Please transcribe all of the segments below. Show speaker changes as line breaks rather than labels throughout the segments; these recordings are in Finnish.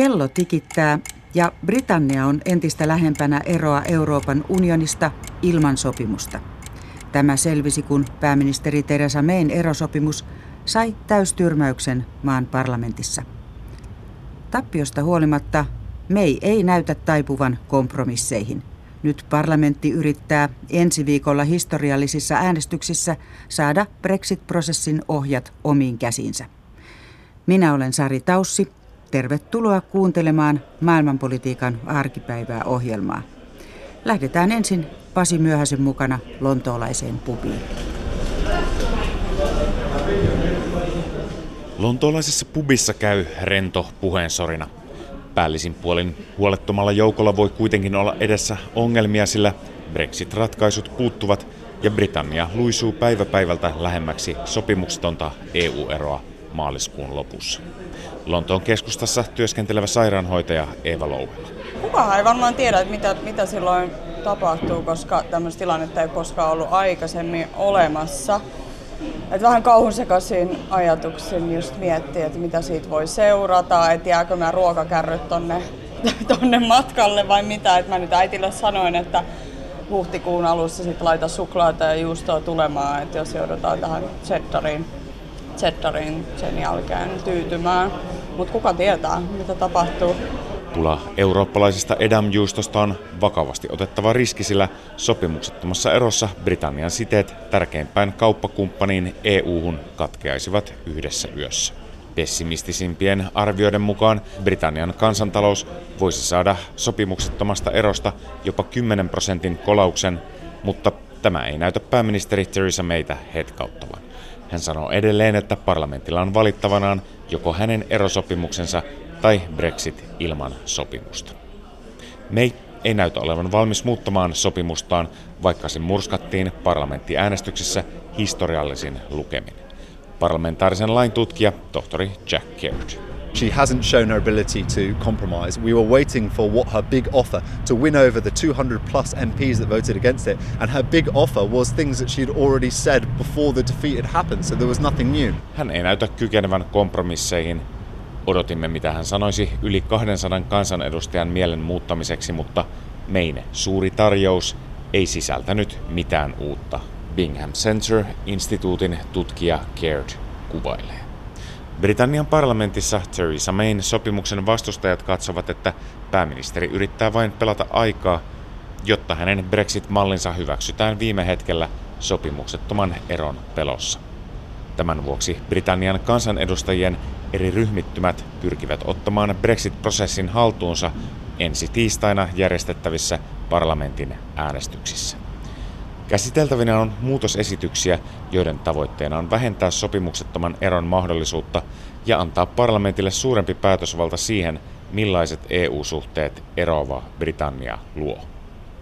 Kello tikittää ja Britannia on entistä lähempänä eroa Euroopan unionista ilman sopimusta. Tämä selvisi, kun pääministeri Theresa Mayn erosopimus sai täystyrmäyksen maan parlamentissa. Tappiosta huolimatta May ei näytä taipuvan kompromisseihin. Nyt parlamentti yrittää ensi viikolla historiallisissa äänestyksissä saada Brexit-prosessin ohjat omiin käsinsä. Minä olen Sari Taussi. Tervetuloa kuuntelemaan maailmanpolitiikan arkipäivää ohjelmaa. Lähdetään ensin Pasi Myöhäsen mukana lontoolaiseen pubiin.
Lontoolaisessa pubissa käy rento puheensorina. Päällisin puolin huolettomalla joukolla voi kuitenkin olla edessä ongelmia, sillä Brexit-ratkaisut puuttuvat ja Britannia luisuu päivä päivältä lähemmäksi sopimuksetonta EU-eroa maaliskuun lopussa. Lontoon keskustassa työskentelevä sairaanhoitaja Eeva Louhela.
Kukaan ei varmaan tiedä, mitä, mitä silloin tapahtuu, koska tämmöistä tilannetta ei koskaan ollut aikaisemmin olemassa. Et vähän kauhun sekaisin ajatuksin just miettiä, että mitä siitä voi seurata, että jääkö nämä ruokakärryt tonne, tonne matkalle vai mitä. Et mä nyt äitille sanoin, että huhtikuun alussa sitten laita suklaata ja juustoa tulemaan, että jos joudutaan tähän cheddariin, cheddariin sen jälkeen tyytymään. Mutta kuka tietää, mitä tapahtuu.
Pula eurooppalaisesta edamjuustosta on vakavasti otettava riski, sillä sopimuksettomassa erossa Britannian siteet tärkeimpään kauppakumppaniin EU-hun katkeaisivat yhdessä yössä. Pessimistisimpien arvioiden mukaan Britannian kansantalous voisi saada sopimuksettomasta erosta jopa 10 prosentin kolauksen, mutta tämä ei näytä pääministeri Theresa Maytä hetkauttavan. Hän sanoo edelleen, että parlamentilla on valittavanaan joko hänen erosopimuksensa tai Brexit ilman sopimusta. May ei näytä olevan valmis muuttamaan sopimustaan, vaikka se murskattiin parlamenttiäänestyksessä historiallisin lukemin. Parlamentaarisen lain tutkija tohtori Jack Caird.
She hasn't shown her ability to compromise. We were waiting for what her big offer to win over the 200 plus MPs that voted against it, and her big offer was things that she had already said before the defeat had happened, so there was nothing new.
Hän ei näytä kykenevän kompromisseihin Odotimme, mitä hän sanoisi yli 200 kansanedustajan mielen muuttamiseksi, mutta meine suuri tarjous ei sisältänyt mitään uutta. Bingham Center instituutin tutkija Caird kuvailee. Britannian parlamentissa Theresa Mayn sopimuksen vastustajat katsovat, että pääministeri yrittää vain pelata aikaa, jotta hänen Brexit-mallinsa hyväksytään viime hetkellä sopimuksettoman eron pelossa. Tämän vuoksi Britannian kansanedustajien eri ryhmittymät pyrkivät ottamaan Brexit-prosessin haltuunsa ensi tiistaina järjestettävissä parlamentin äänestyksissä. Käsiteltävinä on muutosesityksiä, joiden tavoitteena on vähentää sopimuksettoman eron mahdollisuutta ja antaa parlamentille suurempi päätösvalta siihen, millaiset EU-suhteet eroava Britannia luo.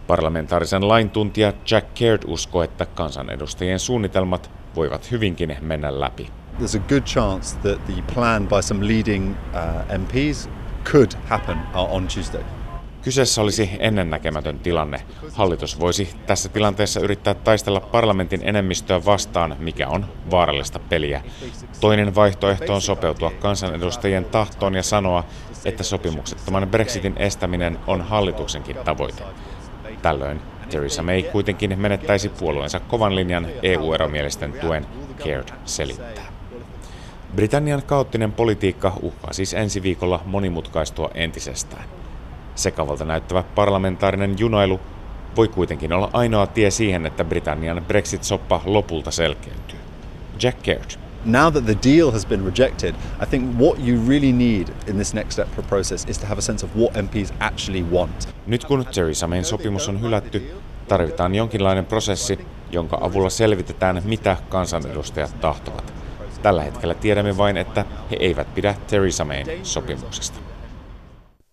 Parlamentaarisen laintuntija Jack Caird uskoo, että kansanedustajien suunnitelmat voivat hyvinkin mennä läpi.
There's a good chance that the plan by some leading uh, MPs could happen uh, on Tuesday.
Kyseessä olisi ennennäkemätön tilanne. Hallitus voisi tässä tilanteessa yrittää taistella parlamentin enemmistöä vastaan, mikä on vaarallista peliä. Toinen vaihtoehto on sopeutua kansanedustajien tahtoon ja sanoa, että sopimuksettoman Brexitin estäminen on hallituksenkin tavoite. Tällöin Theresa May kuitenkin menettäisi puolueensa kovan linjan EU-eromielisten tuen, Caird selittää. Britannian kaoottinen politiikka uhkaa siis ensi viikolla monimutkaistua entisestään. Sekavalta näyttävä parlamentaarinen junailu voi kuitenkin olla ainoa tie siihen, että Britannian Brexit-soppa lopulta selkeytyy. Jack Caird.
Now that the deal has been rejected, I think what you really need in this next step for process is to have a sense of what MPs actually want.
Nyt kun Theresa Mayn sopimus on hylätty, tarvitaan jonkinlainen prosessi, jonka avulla selvitetään, mitä kansanedustajat tahtovat. Tällä hetkellä tiedämme vain, että he eivät pidä Theresa Mayn sopimuksesta.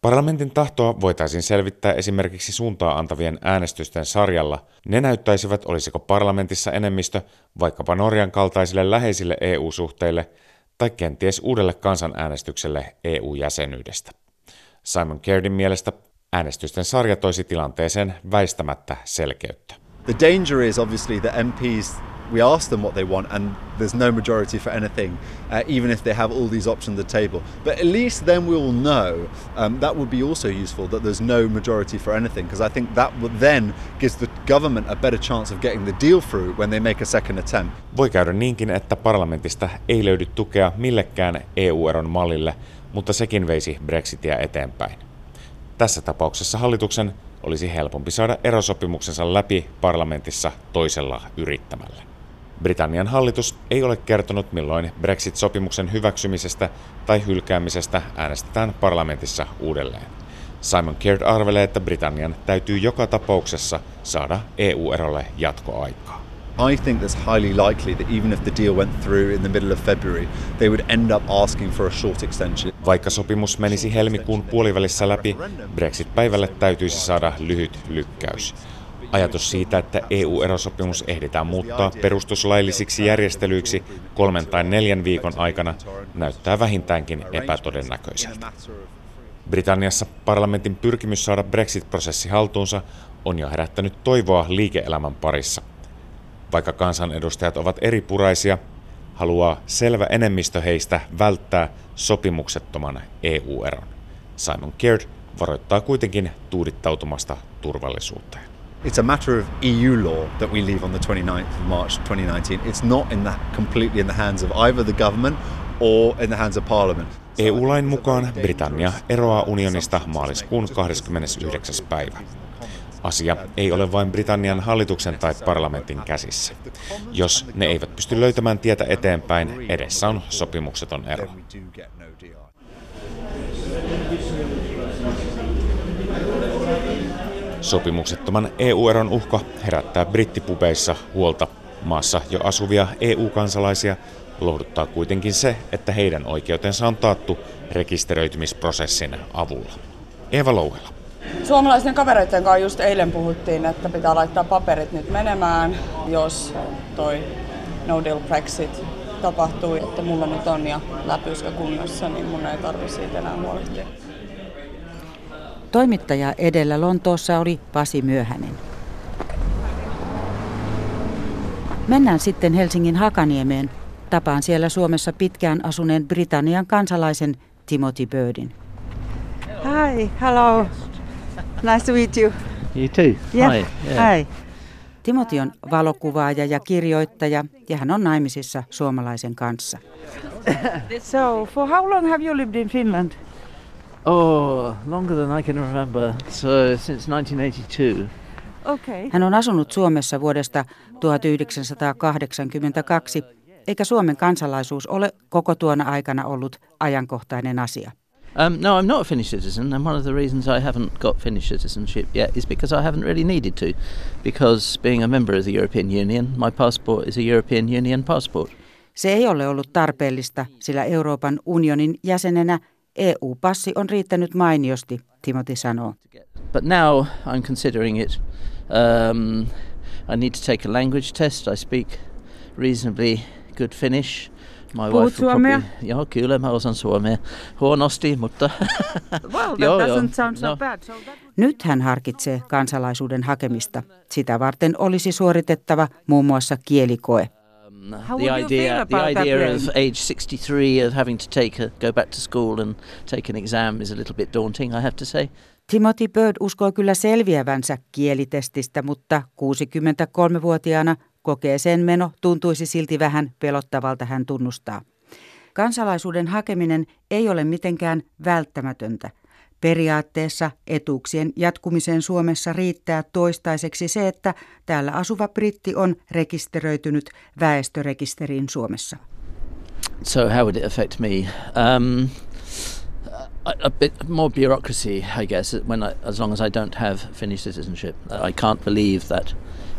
Parlamentin tahtoa voitaisiin selvittää esimerkiksi suuntaa antavien äänestysten sarjalla. Ne näyttäisivät, olisiko parlamentissa enemmistö vaikkapa Norjan kaltaisille läheisille EU-suhteille tai kenties uudelle kansanäänestykselle EU-jäsenyydestä. Simon Cairdin mielestä äänestysten sarja toisi tilanteeseen väistämättä selkeyttä.
The danger is obviously that MPs we ask them what they want and there's no majority for anything, uh, even if they have all these options at the table. But at least then we'll know um, that would be also useful that there's no majority for anything, because I think that would then gives the government a better chance of getting the deal through when they make a second attempt.
Voi käydä niinkin, että parlamentista ei löydy tukea millekään EU-eron mallille, mutta sekin veisi Brexitia eteenpäin. Tässä tapauksessa hallituksen olisi helpompi saada erosopimuksensa läpi parlamentissa toisella yrittämällä. Britannian hallitus ei ole kertonut, milloin Brexit-sopimuksen hyväksymisestä tai hylkäämisestä äänestetään parlamentissa uudelleen. Simon Caird arvelee, että Britannian täytyy joka tapauksessa saada EU-erolle jatkoaikaa.
I think that's highly likely that even if the deal went through in the middle of February, they would end up asking for a short extension.
Vaikka sopimus menisi helmikuun puolivälissä läpi, Brexit-päivälle täytyisi saada lyhyt lykkäys. Ajatus siitä, että EU-erosopimus ehditään muuttaa perustuslaillisiksi järjestelyiksi kolmen tai neljän viikon aikana, näyttää vähintäänkin epätodennäköiseltä. Britanniassa parlamentin pyrkimys saada Brexit-prosessi haltuunsa on jo herättänyt toivoa liike-elämän parissa. Vaikka kansanedustajat ovat eripuraisia, haluaa selvä enemmistö heistä välttää sopimuksettoman EU-eron. Simon Caird varoittaa kuitenkin tuudittautumasta turvallisuuteen.
It's a matter of EU law that we leave on the 29th of March 2019. It's not in the, completely in the hands of either the government or in the hands of parliament.
EU-lain mukaan Britannia eroaa unionista maaliskuun 29. päivä. Asia ei ole vain Britannian hallituksen tai parlamentin käsissä. Jos ne eivät pysty löytämään tietä eteenpäin, edessä on sopimukseton ero. Sopimuksettoman EU-eron uhka herättää brittipubeissa huolta. Maassa jo asuvia EU-kansalaisia lohduttaa kuitenkin se, että heidän oikeutensa on taattu rekisteröitymisprosessin avulla. Eeva Louhela.
Suomalaisten kavereiden kanssa just eilen puhuttiin, että pitää laittaa paperit nyt menemään, jos toi no deal Brexit tapahtuu, että mulla nyt on ja läpyskä kunnossa, niin mun ei tarvi siitä enää huolehtia.
Toimittaja edellä Lontoossa oli Pasi Myöhänen. Mennään sitten Helsingin Hakaniemeen. Tapaan siellä Suomessa pitkään asuneen Britannian kansalaisen Timothy Birdin.
Hi, hello. Nice to meet you.
You too.
Yeah.
Hi. Yeah.
Hi.
Timothy on valokuvaaja ja kirjoittaja ja hän on naimisissa suomalaisen kanssa.
So, for how long have you lived in Finland?
Oh, longer than I can remember. So since 1982.
Okay.
Hän on asunut Suomessa vuodesta 1982, eikä Suomen kansalaisuus ole koko tuona aikana ollut ajankohtainen asia.
Um, no, I'm not a Finnish citizen, and one of the reasons I haven't got Finnish citizenship yet is because I haven't really needed to. Because being a member of the European Union, my passport is a European Union passport.
Se ei ole ollut tarpeellista, sillä Euroopan unionin jäsenenä EU-passi on riittänyt mainiosti, Timothy sanoo.
But now I'm considering it. Um, I need to take a language test. I speak reasonably good Finnish. My
Puhut
wife
suomea?
Probably, joo, kyllä mä osan suomea. Huonosti, mutta...
Well, that
Joo,
doesn't
joo.
sound so
No.
bad. So that...
Nyt hän harkitsee kansalaisuuden hakemista. Sitä varten olisi suoritettava muun muassa kielikoe.
Um,
How
the idea, the
that,
idea
Ray?
of age 63 of having to take a, go back to school and take an exam is a little bit daunting, I have to say.
Timothy Bird uskoo kyllä selviävänsä kielitestistä, mutta 63-vuotiaana kokeeseen meno tuntuisi silti vähän pelottavalta, hän tunnustaa. Kansalaisuuden hakeminen ei ole mitenkään välttämätöntä. Periaatteessa etuuksien jatkumiseen Suomessa riittää toistaiseksi se, että täällä asuva britti on rekisteröitynyt väestörekisteriin Suomessa.
So how would it affect me? Um, a, bit more bureaucracy, I guess. When I, as long as I don't have Finnish citizenship, I can't believe that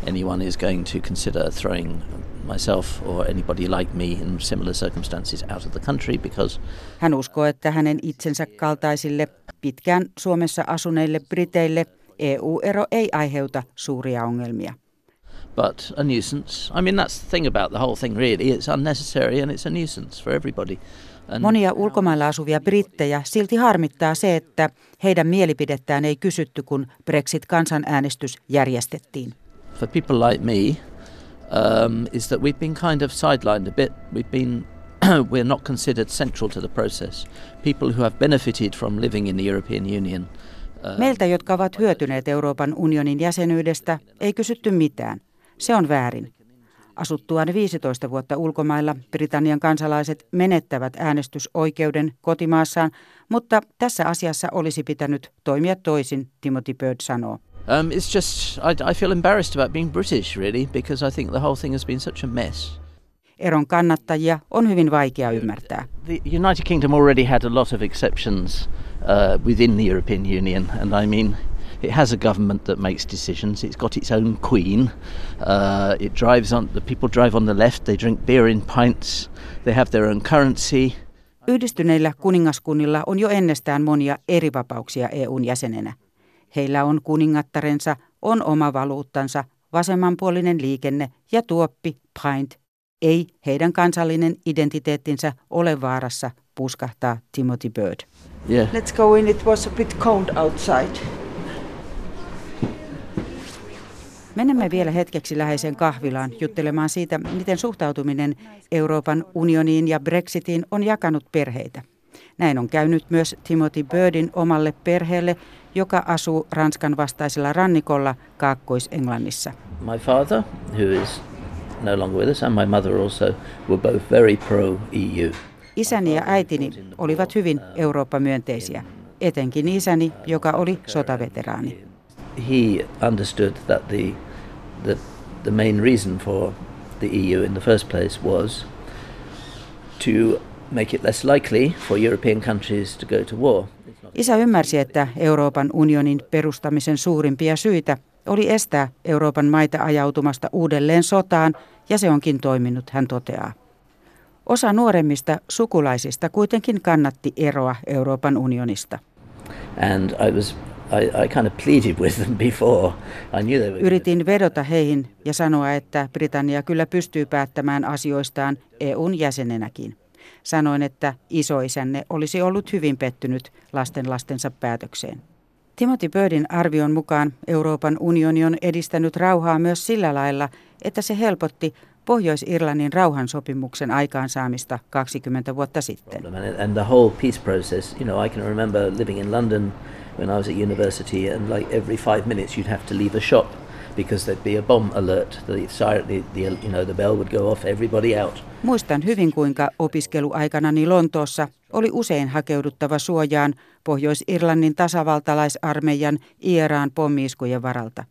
anyone is going to consider throwing myself or anybody like me in similar circumstances out of the country because
Hän uskoo, että hänen itsensä kaltaisille pitkään Suomessa asuneille briteille EU-ero ei aiheuta suuria ongelmia.
but a nuisance. I mean, that's the thing about the whole thing, really. It's unnecessary and it's a nuisance for everybody. And
Monia ulkomailla asuvia brittejä silti harmittaa se, että heidän mielipidettään ei kysytty, kun Brexit-kansanäänestys järjestettiin.
for people like me, um, is that we've been kind of sidelined a bit. We've been we're not considered central to the process. People who have benefited from living in the European Union.
Uh, Meiltä, jotka ovat hyötyneet Euroopan unionin jäsenyydestä, ei kysytty mitään. Se on väärin. Asuttuaan 15 vuotta ulkomailla Britannian kansalaiset menettävät äänestysoikeuden kotimaassaan, mutta tässä asiassa olisi pitänyt toimia toisin, Timothy Bird sanoo.
Um, it's just I, I feel embarrassed about being British really because I think the whole thing has been such a mess.
Eron kannattajia on hyvin vaikea ymmärtää.
The United Kingdom already had a lot of exceptions uh, within the European Union and I mean It has a government that makes decisions. It's got its own queen. Uh, it drives on the people drive on the left. They drink beer in pints. They have their own currency.
Yhdistyneillä kuningaskunnilla on jo ennestään monia eri vapauksia EUn jäsenenä. Heillä on kuningattarensa, on oma valuuttansa, vasemmanpuolinen liikenne ja tuoppi, pint. Ei heidän kansallinen identiteettinsä ole vaarassa, puskahtaa Timothy Bird.
Yeah. Let's go in. It was a bit cold outside.
Menemme vielä hetkeksi läheiseen kahvilaan juttelemaan siitä, miten suhtautuminen Euroopan unioniin ja Brexitiin on jakanut perheitä. Näin on käynyt myös Timothy Birdin omalle perheelle, joka asuu Ranskan vastaisella rannikolla Kaakkois-Englannissa.
My father, who is no longer with us, and my mother also, were both very pro-EU.
Isäni ja äitini olivat hyvin Eurooppa-myönteisiä, etenkin isäni, joka oli sotaveteraani.
He understood that the the, the main reason for the EU in the first place was to make it less likely for European countries to go to war.
Isä ymmärsi, että Euroopan unionin perustamisen suurimpia syitä oli estää Euroopan maita ajautumasta uudelleen sotaan, ja se onkin toiminut, hän toteaa. Osa nuoremmista sukulaisista kuitenkin kannatti eroa Euroopan unionista.
And I was I, I kind of pleaded with them before. I knew they were
Yritin vedota heihin ja sanoa, että Britannia kyllä pystyy päättämään asioistaan EUn jäsenenäkin. Sanoin, että isoisänne olisi ollut hyvin pettynyt lasten lastensa päätökseen. Timothy Birdin arvion mukaan Euroopan unioni on edistänyt rauhaa myös sillä lailla, että se helpotti Pohjois-Irlannin rauhansopimuksen aikaansaamista 20 vuotta sitten.
And the whole peace process, you know, I can remember living in London when I was at university, and like every five minutes you'd have to leave a shop because there'd be a bomb alert. The, the, the, you know, the bell would go off, everybody out.
Muistan hyvin, kuinka opiskeluaikanani Lontoossa oli usein hakeuduttava suojaan Pohjois-Irlannin tasavaltalaisarmeijan IRAn pommiiskujen varalta.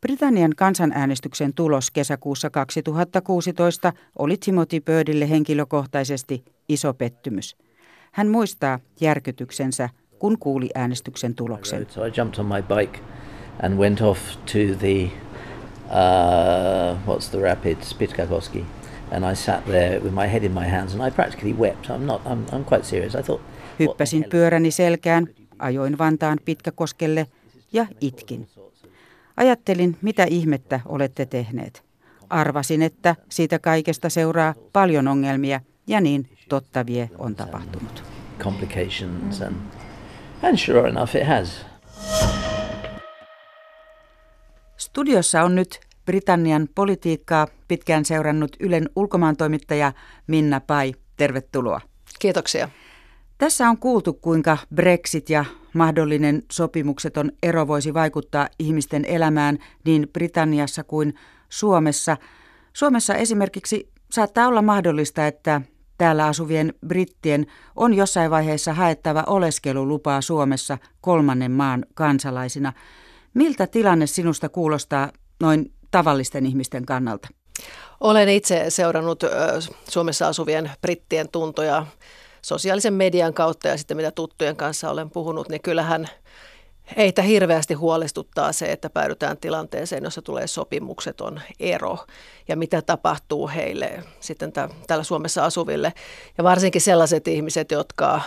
Britannian kansanäänestyksen tulos kesäkuussa 2016 oli Timothy Birdille henkilökohtaisesti iso pettymys. Hän muistaa järkytyksensä kun kuuli äänestyksen tuloksen.
So I jumped on my bike and went off to the uh, what's the rapid and I sat there with my head in my hands and I practically wept. I'm not I'm, I'm quite serious. I thought
Hyppäsin pyöräni selkään, ajoin Vantaan Pitkäkoskelle ja itkin. Ajattelin, mitä ihmettä olette tehneet. Arvasin, että siitä kaikesta seuraa paljon ongelmia ja niin totta vie on tapahtunut.
Complications and And sure enough it has.
Studiossa on nyt Britannian politiikkaa pitkään seurannut Ylen ulkomaantoimittaja Minna Pai. Tervetuloa.
Kiitoksia.
Tässä on kuultu, kuinka Brexit ja mahdollinen sopimukseton ero voisi vaikuttaa ihmisten elämään niin Britanniassa kuin Suomessa. Suomessa esimerkiksi saattaa olla mahdollista, että Täällä asuvien brittien on jossain vaiheessa haettava oleskelulupaa Suomessa kolmannen maan kansalaisina. Miltä tilanne sinusta kuulostaa noin tavallisten ihmisten kannalta?
Olen itse seurannut Suomessa asuvien brittien tuntoja sosiaalisen median kautta ja sitten mitä tuttujen kanssa olen puhunut, niin kyllähän Heitä hirveästi huolestuttaa se, että päädytään tilanteeseen, jossa tulee sopimukseton ero ja mitä tapahtuu heille sitten täällä Suomessa asuville. Ja varsinkin sellaiset ihmiset, jotka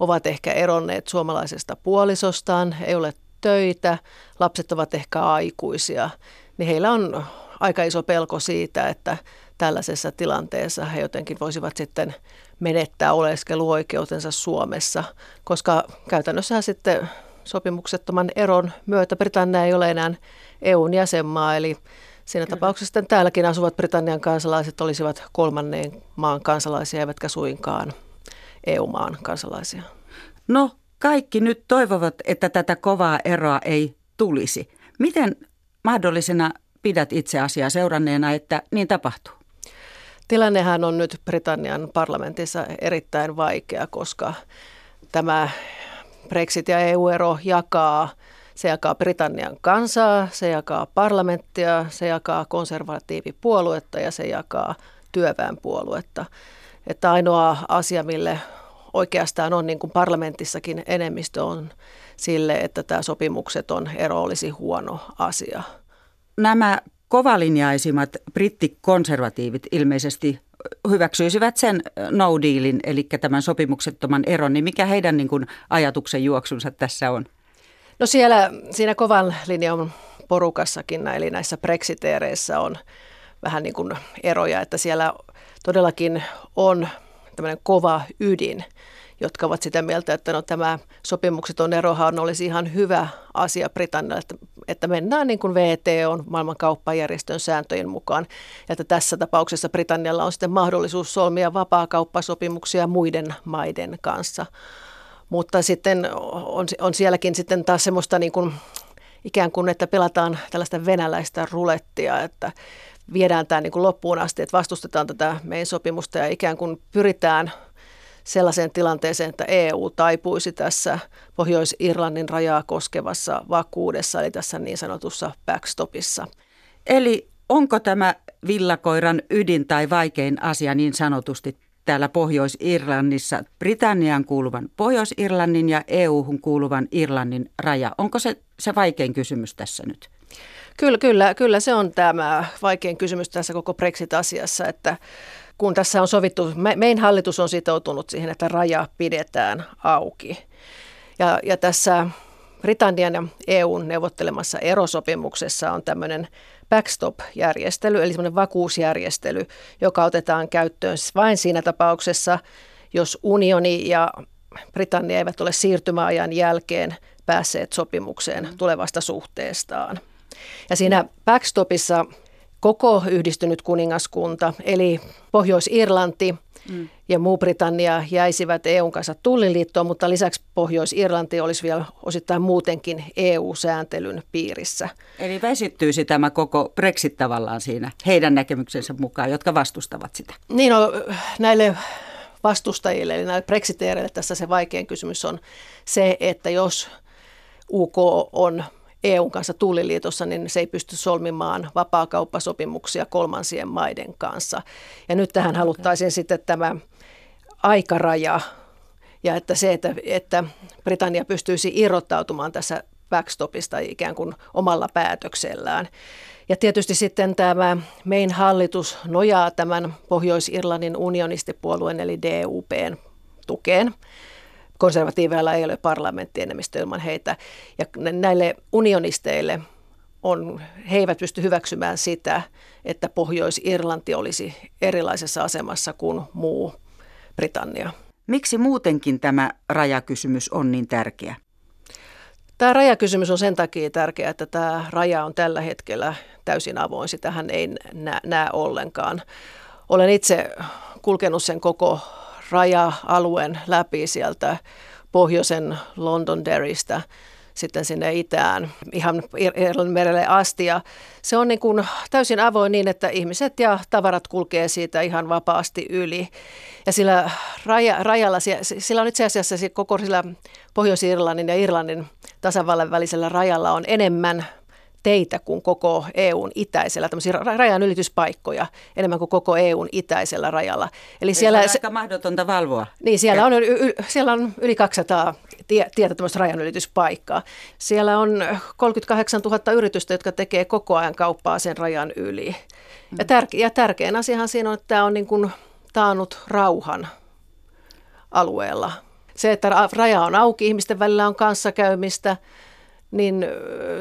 ovat ehkä eronneet suomalaisesta puolisostaan, ei ole töitä, lapset ovat ehkä aikuisia, niin heillä on aika iso pelko siitä, että tällaisessa tilanteessa he jotenkin voisivat sitten menettää oleskeluoikeutensa Suomessa, koska käytännössä sitten sopimuksettoman eron myötä Britannia ei ole enää EUn jäsenmaa, eli Siinä Kyllä. tapauksessa sitten täälläkin asuvat Britannian kansalaiset olisivat kolmannen maan kansalaisia, eivätkä suinkaan EU-maan kansalaisia.
No, kaikki nyt toivovat, että tätä kovaa eroa ei tulisi. Miten mahdollisena pidät itse asiaa seuranneena, että niin tapahtuu?
Tilannehan on nyt Britannian parlamentissa erittäin vaikea, koska tämä Brexit ja EU-ero jakaa se jakaa Britannian kansaa, se jakaa parlamenttia, se jakaa konservatiivipuoluetta ja se jakaa työväenpuoluetta. Että ainoa asia, mille oikeastaan on niin kuin parlamentissakin enemmistö on sille, että tämä sopimukseton ero olisi huono asia.
Nämä kovalinjaisimmat brittikonservatiivit ilmeisesti hyväksyisivät sen no dealin, eli tämän sopimuksettoman eron, niin mikä heidän niin kuin ajatuksen juoksunsa tässä on?
No siellä siinä kovan linjan porukassakin, eli näissä brexiteereissä on vähän niin kuin eroja, että siellä todellakin on tämmöinen kova ydin, jotka ovat sitä mieltä, että no, tämä sopimukseton erohan olisi ihan hyvä asia Britannialle, että, että mennään niin kuin VTO, maailman kauppajärjestön sääntöjen mukaan. Ja että tässä tapauksessa Britannialla on sitten mahdollisuus solmia vapaakauppasopimuksia muiden maiden kanssa. Mutta sitten on, on sielläkin sitten taas semmoista niin kuin, ikään kuin, että pelataan tällaista venäläistä rulettia, että viedään tämä niin kuin loppuun asti, että vastustetaan tätä meidän sopimusta ja ikään kuin pyritään sellaiseen tilanteeseen, että EU taipuisi tässä Pohjois-Irlannin rajaa koskevassa vakuudessa, eli tässä niin sanotussa backstopissa.
Eli onko tämä villakoiran ydin tai vaikein asia niin sanotusti täällä Pohjois-Irlannissa Britannian kuuluvan Pohjois-Irlannin ja EU-hun kuuluvan Irlannin raja. Onko se se vaikein kysymys tässä nyt?
Kyllä, kyllä, kyllä se on tämä vaikein kysymys tässä koko Brexit-asiassa, että kun tässä on sovittu, me, mein hallitus on sitoutunut siihen, että raja pidetään auki. Ja, ja tässä Britannian ja EUn neuvottelemassa erosopimuksessa on tämmöinen backstop-järjestely, eli semmoinen vakuusjärjestely, joka otetaan käyttöön vain siinä tapauksessa, jos unioni ja Britannia eivät ole siirtymäajan jälkeen päässeet sopimukseen tulevasta suhteestaan. Ja siinä backstopissa koko yhdistynyt kuningaskunta, eli Pohjois-Irlanti mm. ja muu Britannia jäisivät EUn kanssa tulliliittoon, mutta lisäksi Pohjois-Irlanti olisi vielä osittain muutenkin EU-sääntelyn piirissä.
Eli vesittyisi tämä koko Brexit tavallaan siinä heidän näkemyksensä mukaan, jotka vastustavat sitä?
Niin, no, näille vastustajille, eli näille brexiteereille tässä se vaikein kysymys on se, että jos UK on EUn kanssa tulliliitossa, niin se ei pysty solmimaan vapaakauppasopimuksia kolmansien maiden kanssa. Ja nyt tähän haluttaisiin sitten tämä aikaraja ja että se, että, että Britannia pystyisi irrottautumaan tässä backstopista ikään kuin omalla päätöksellään. Ja tietysti sitten tämä main hallitus nojaa tämän Pohjois-Irlannin unionistipuolueen eli DUPn tukeen konservatiiveilla ei ole parlamenttienemmistö ilman heitä. Ja näille unionisteille on, he eivät pysty hyväksymään sitä, että Pohjois-Irlanti olisi erilaisessa asemassa kuin muu Britannia.
Miksi muutenkin tämä rajakysymys on niin tärkeä?
Tämä rajakysymys on sen takia tärkeä, että tämä raja on tällä hetkellä täysin avoin. Sitähän ei näe, näe ollenkaan. Olen itse kulkenut sen koko raja-alueen läpi sieltä pohjoisen Londonderrystä sitten sinne itään ihan Irlannin merelle asti. Ja se on niin kuin täysin avoin niin, että ihmiset ja tavarat kulkee siitä ihan vapaasti yli. Ja sillä raja, rajalla, sillä on itse asiassa koko sillä Pohjois-Irlannin ja Irlannin tasavallan välisellä rajalla on enemmän teitä kuin koko EUn itäisellä, tämmöisiä rajan ylityspaikkoja enemmän kuin koko EUn itäisellä rajalla.
Eli siellä, se on aika mahdotonta valvoa.
Niin, siellä on, y, siellä on yli 200 tie, tietä tämmöistä rajanylityspaikkaa. Siellä on 38 000 yritystä, jotka tekee koko ajan kauppaa sen rajan yli. Mm. Ja, tärke, ja tärkein asiahan siinä on, että tämä on niin kuin taannut rauhan alueella. Se, että raja on auki, ihmisten välillä on kanssakäymistä – niin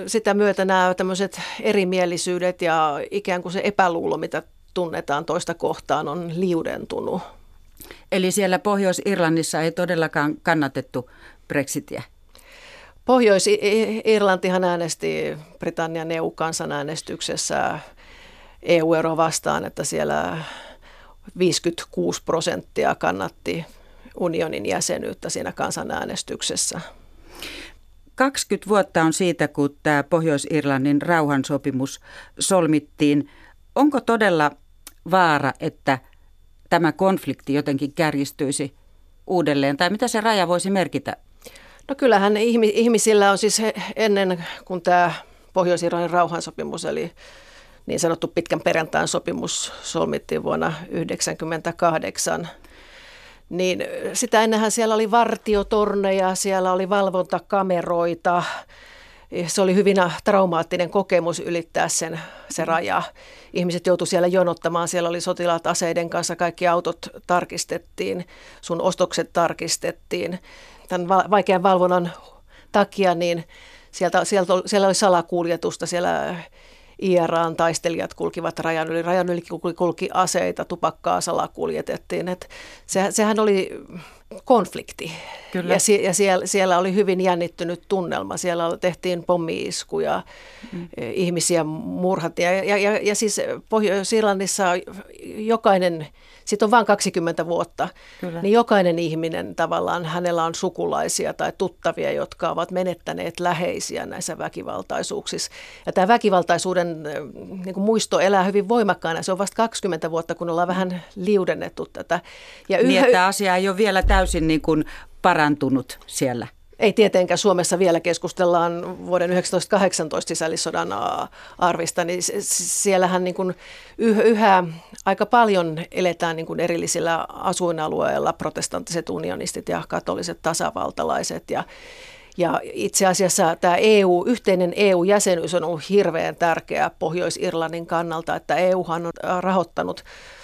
sitä myötä nämä tämmöiset erimielisyydet ja ikään kuin se epäluulo, mitä tunnetaan toista kohtaan, on liudentunut.
Eli siellä Pohjois-Irlannissa ei todellakaan kannatettu Brexitiä?
Pohjois-Irlantihan äänesti Britannian EU-kansanäänestyksessä EU-eroa vastaan, että siellä 56 prosenttia kannatti unionin jäsenyyttä siinä kansanäänestyksessä.
20 vuotta on siitä, kun tämä Pohjois-Irlannin rauhansopimus solmittiin. Onko todella vaara, että tämä konflikti jotenkin kärjistyisi uudelleen, tai mitä se raja voisi merkitä?
No kyllähän ihmisillä on siis ennen kuin tämä Pohjois-Irlannin rauhansopimus, eli niin sanottu pitkän perjantain sopimus solmittiin vuonna 1998, niin sitä ennenhän siellä oli vartiotorneja, siellä oli valvontakameroita, se oli hyvin traumaattinen kokemus ylittää sen, se raja. Ihmiset joutuivat siellä jonottamaan, siellä oli sotilaat aseiden kanssa, kaikki autot tarkistettiin, sun ostokset tarkistettiin. Tämän vaikean valvonnan takia niin sieltä, sieltä, siellä oli salakuljetusta, siellä IRAn taistelijat kulkivat rajan yli. Rajan yli kulki aseita, tupakkaa salakuljetettiin. Et se, sehän oli konflikti. Kyllä. Ja, si, ja siellä, siellä oli hyvin jännittynyt tunnelma. Siellä tehtiin pommiiskuja, mm. Eh, ihmisiä murhattiin. Ja, ja, ja, ja siis Pohjois-Irlannissa jokainen sitten on vain 20 vuotta, Kyllä. niin jokainen ihminen tavallaan, hänellä on sukulaisia tai tuttavia, jotka ovat menettäneet läheisiä näissä väkivaltaisuuksissa. Ja tämä väkivaltaisuuden äh, niin kuin muisto elää hyvin voimakkaana. Se on vasta 20 vuotta, kun ollaan vähän liudennettu tätä.
Ja niin, yhä... että asia ei ole vielä täysin niin kuin parantunut siellä.
Ei tietenkään Suomessa vielä keskustellaan vuoden 1918 sisällissodan arvista, niin siellähän niin kuin yhä aika paljon eletään niin kuin erillisillä asuinalueilla protestanttiset unionistit ja katoliset tasavaltalaiset ja ja itse asiassa tämä EU, yhteinen EU-jäsenyys on ollut hirveän tärkeä Pohjois-Irlannin kannalta, että EUhan on rahoittanut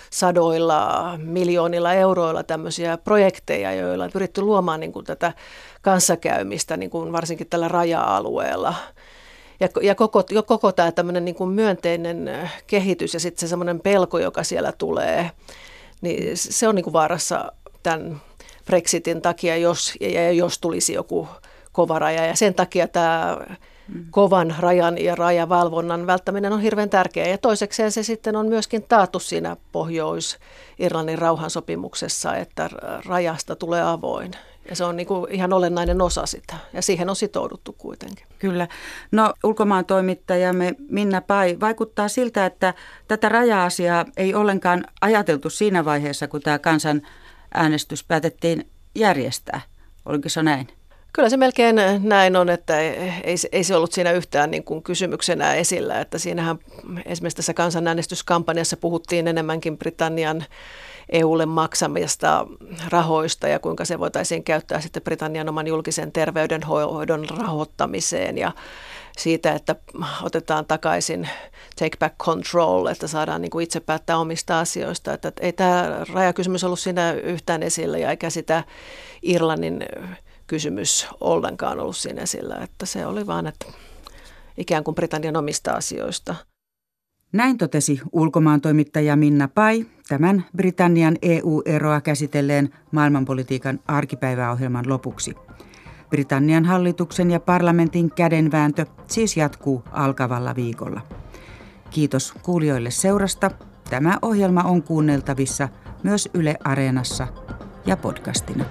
sadoilla miljoonilla euroilla tämmöisiä projekteja, joilla on pyritty luomaan niin kuin tätä kanssakäymistä niin kuin varsinkin tällä raja-alueella. Ja, ja koko, koko tämä tämmöinen niin kuin myönteinen kehitys ja sitten se semmoinen pelko, joka siellä tulee, niin se on niin kuin vaarassa tämän Brexitin takia, jos, ja jos tulisi joku kova raja. Ja sen takia tämä kovan rajan ja rajavalvonnan välttäminen on hirveän tärkeää. Ja toisekseen se sitten on myöskin taattu siinä Pohjois-Irlannin rauhansopimuksessa, että rajasta tulee avoin. Ja se on niin kuin ihan olennainen osa sitä, ja siihen on sitouduttu kuitenkin.
Kyllä. No ulkomaan toimittajamme Minna Pai, vaikuttaa siltä, että tätä raja-asiaa ei ollenkaan ajateltu siinä vaiheessa, kun tämä kansan äänestys päätettiin järjestää. Oliko se näin?
Kyllä se melkein näin on, että ei, ei se ollut siinä yhtään niin kuin kysymyksenä esillä, että siinähän esimerkiksi tässä kansanäänestyskampanjassa puhuttiin enemmänkin Britannian EUlle maksamista rahoista ja kuinka se voitaisiin käyttää sitten Britannian oman julkisen terveydenhoidon rahoittamiseen ja siitä, että otetaan takaisin take back control, että saadaan niin kuin itse päättää omista asioista. Että ei tämä rajakysymys ollut siinä yhtään esillä ja eikä sitä Irlannin kysymys ollenkaan ollut siinä esillä, että se oli vaan, että ikään kuin Britannian omista asioista.
Näin totesi ulkomaan toimittaja Minna Pai tämän Britannian EU-eroa käsitelleen maailmanpolitiikan arkipäiväohjelman lopuksi. Britannian hallituksen ja parlamentin kädenvääntö siis jatkuu alkavalla viikolla. Kiitos kuulijoille seurasta. Tämä ohjelma on kuunneltavissa myös Yle Areenassa ja podcastina.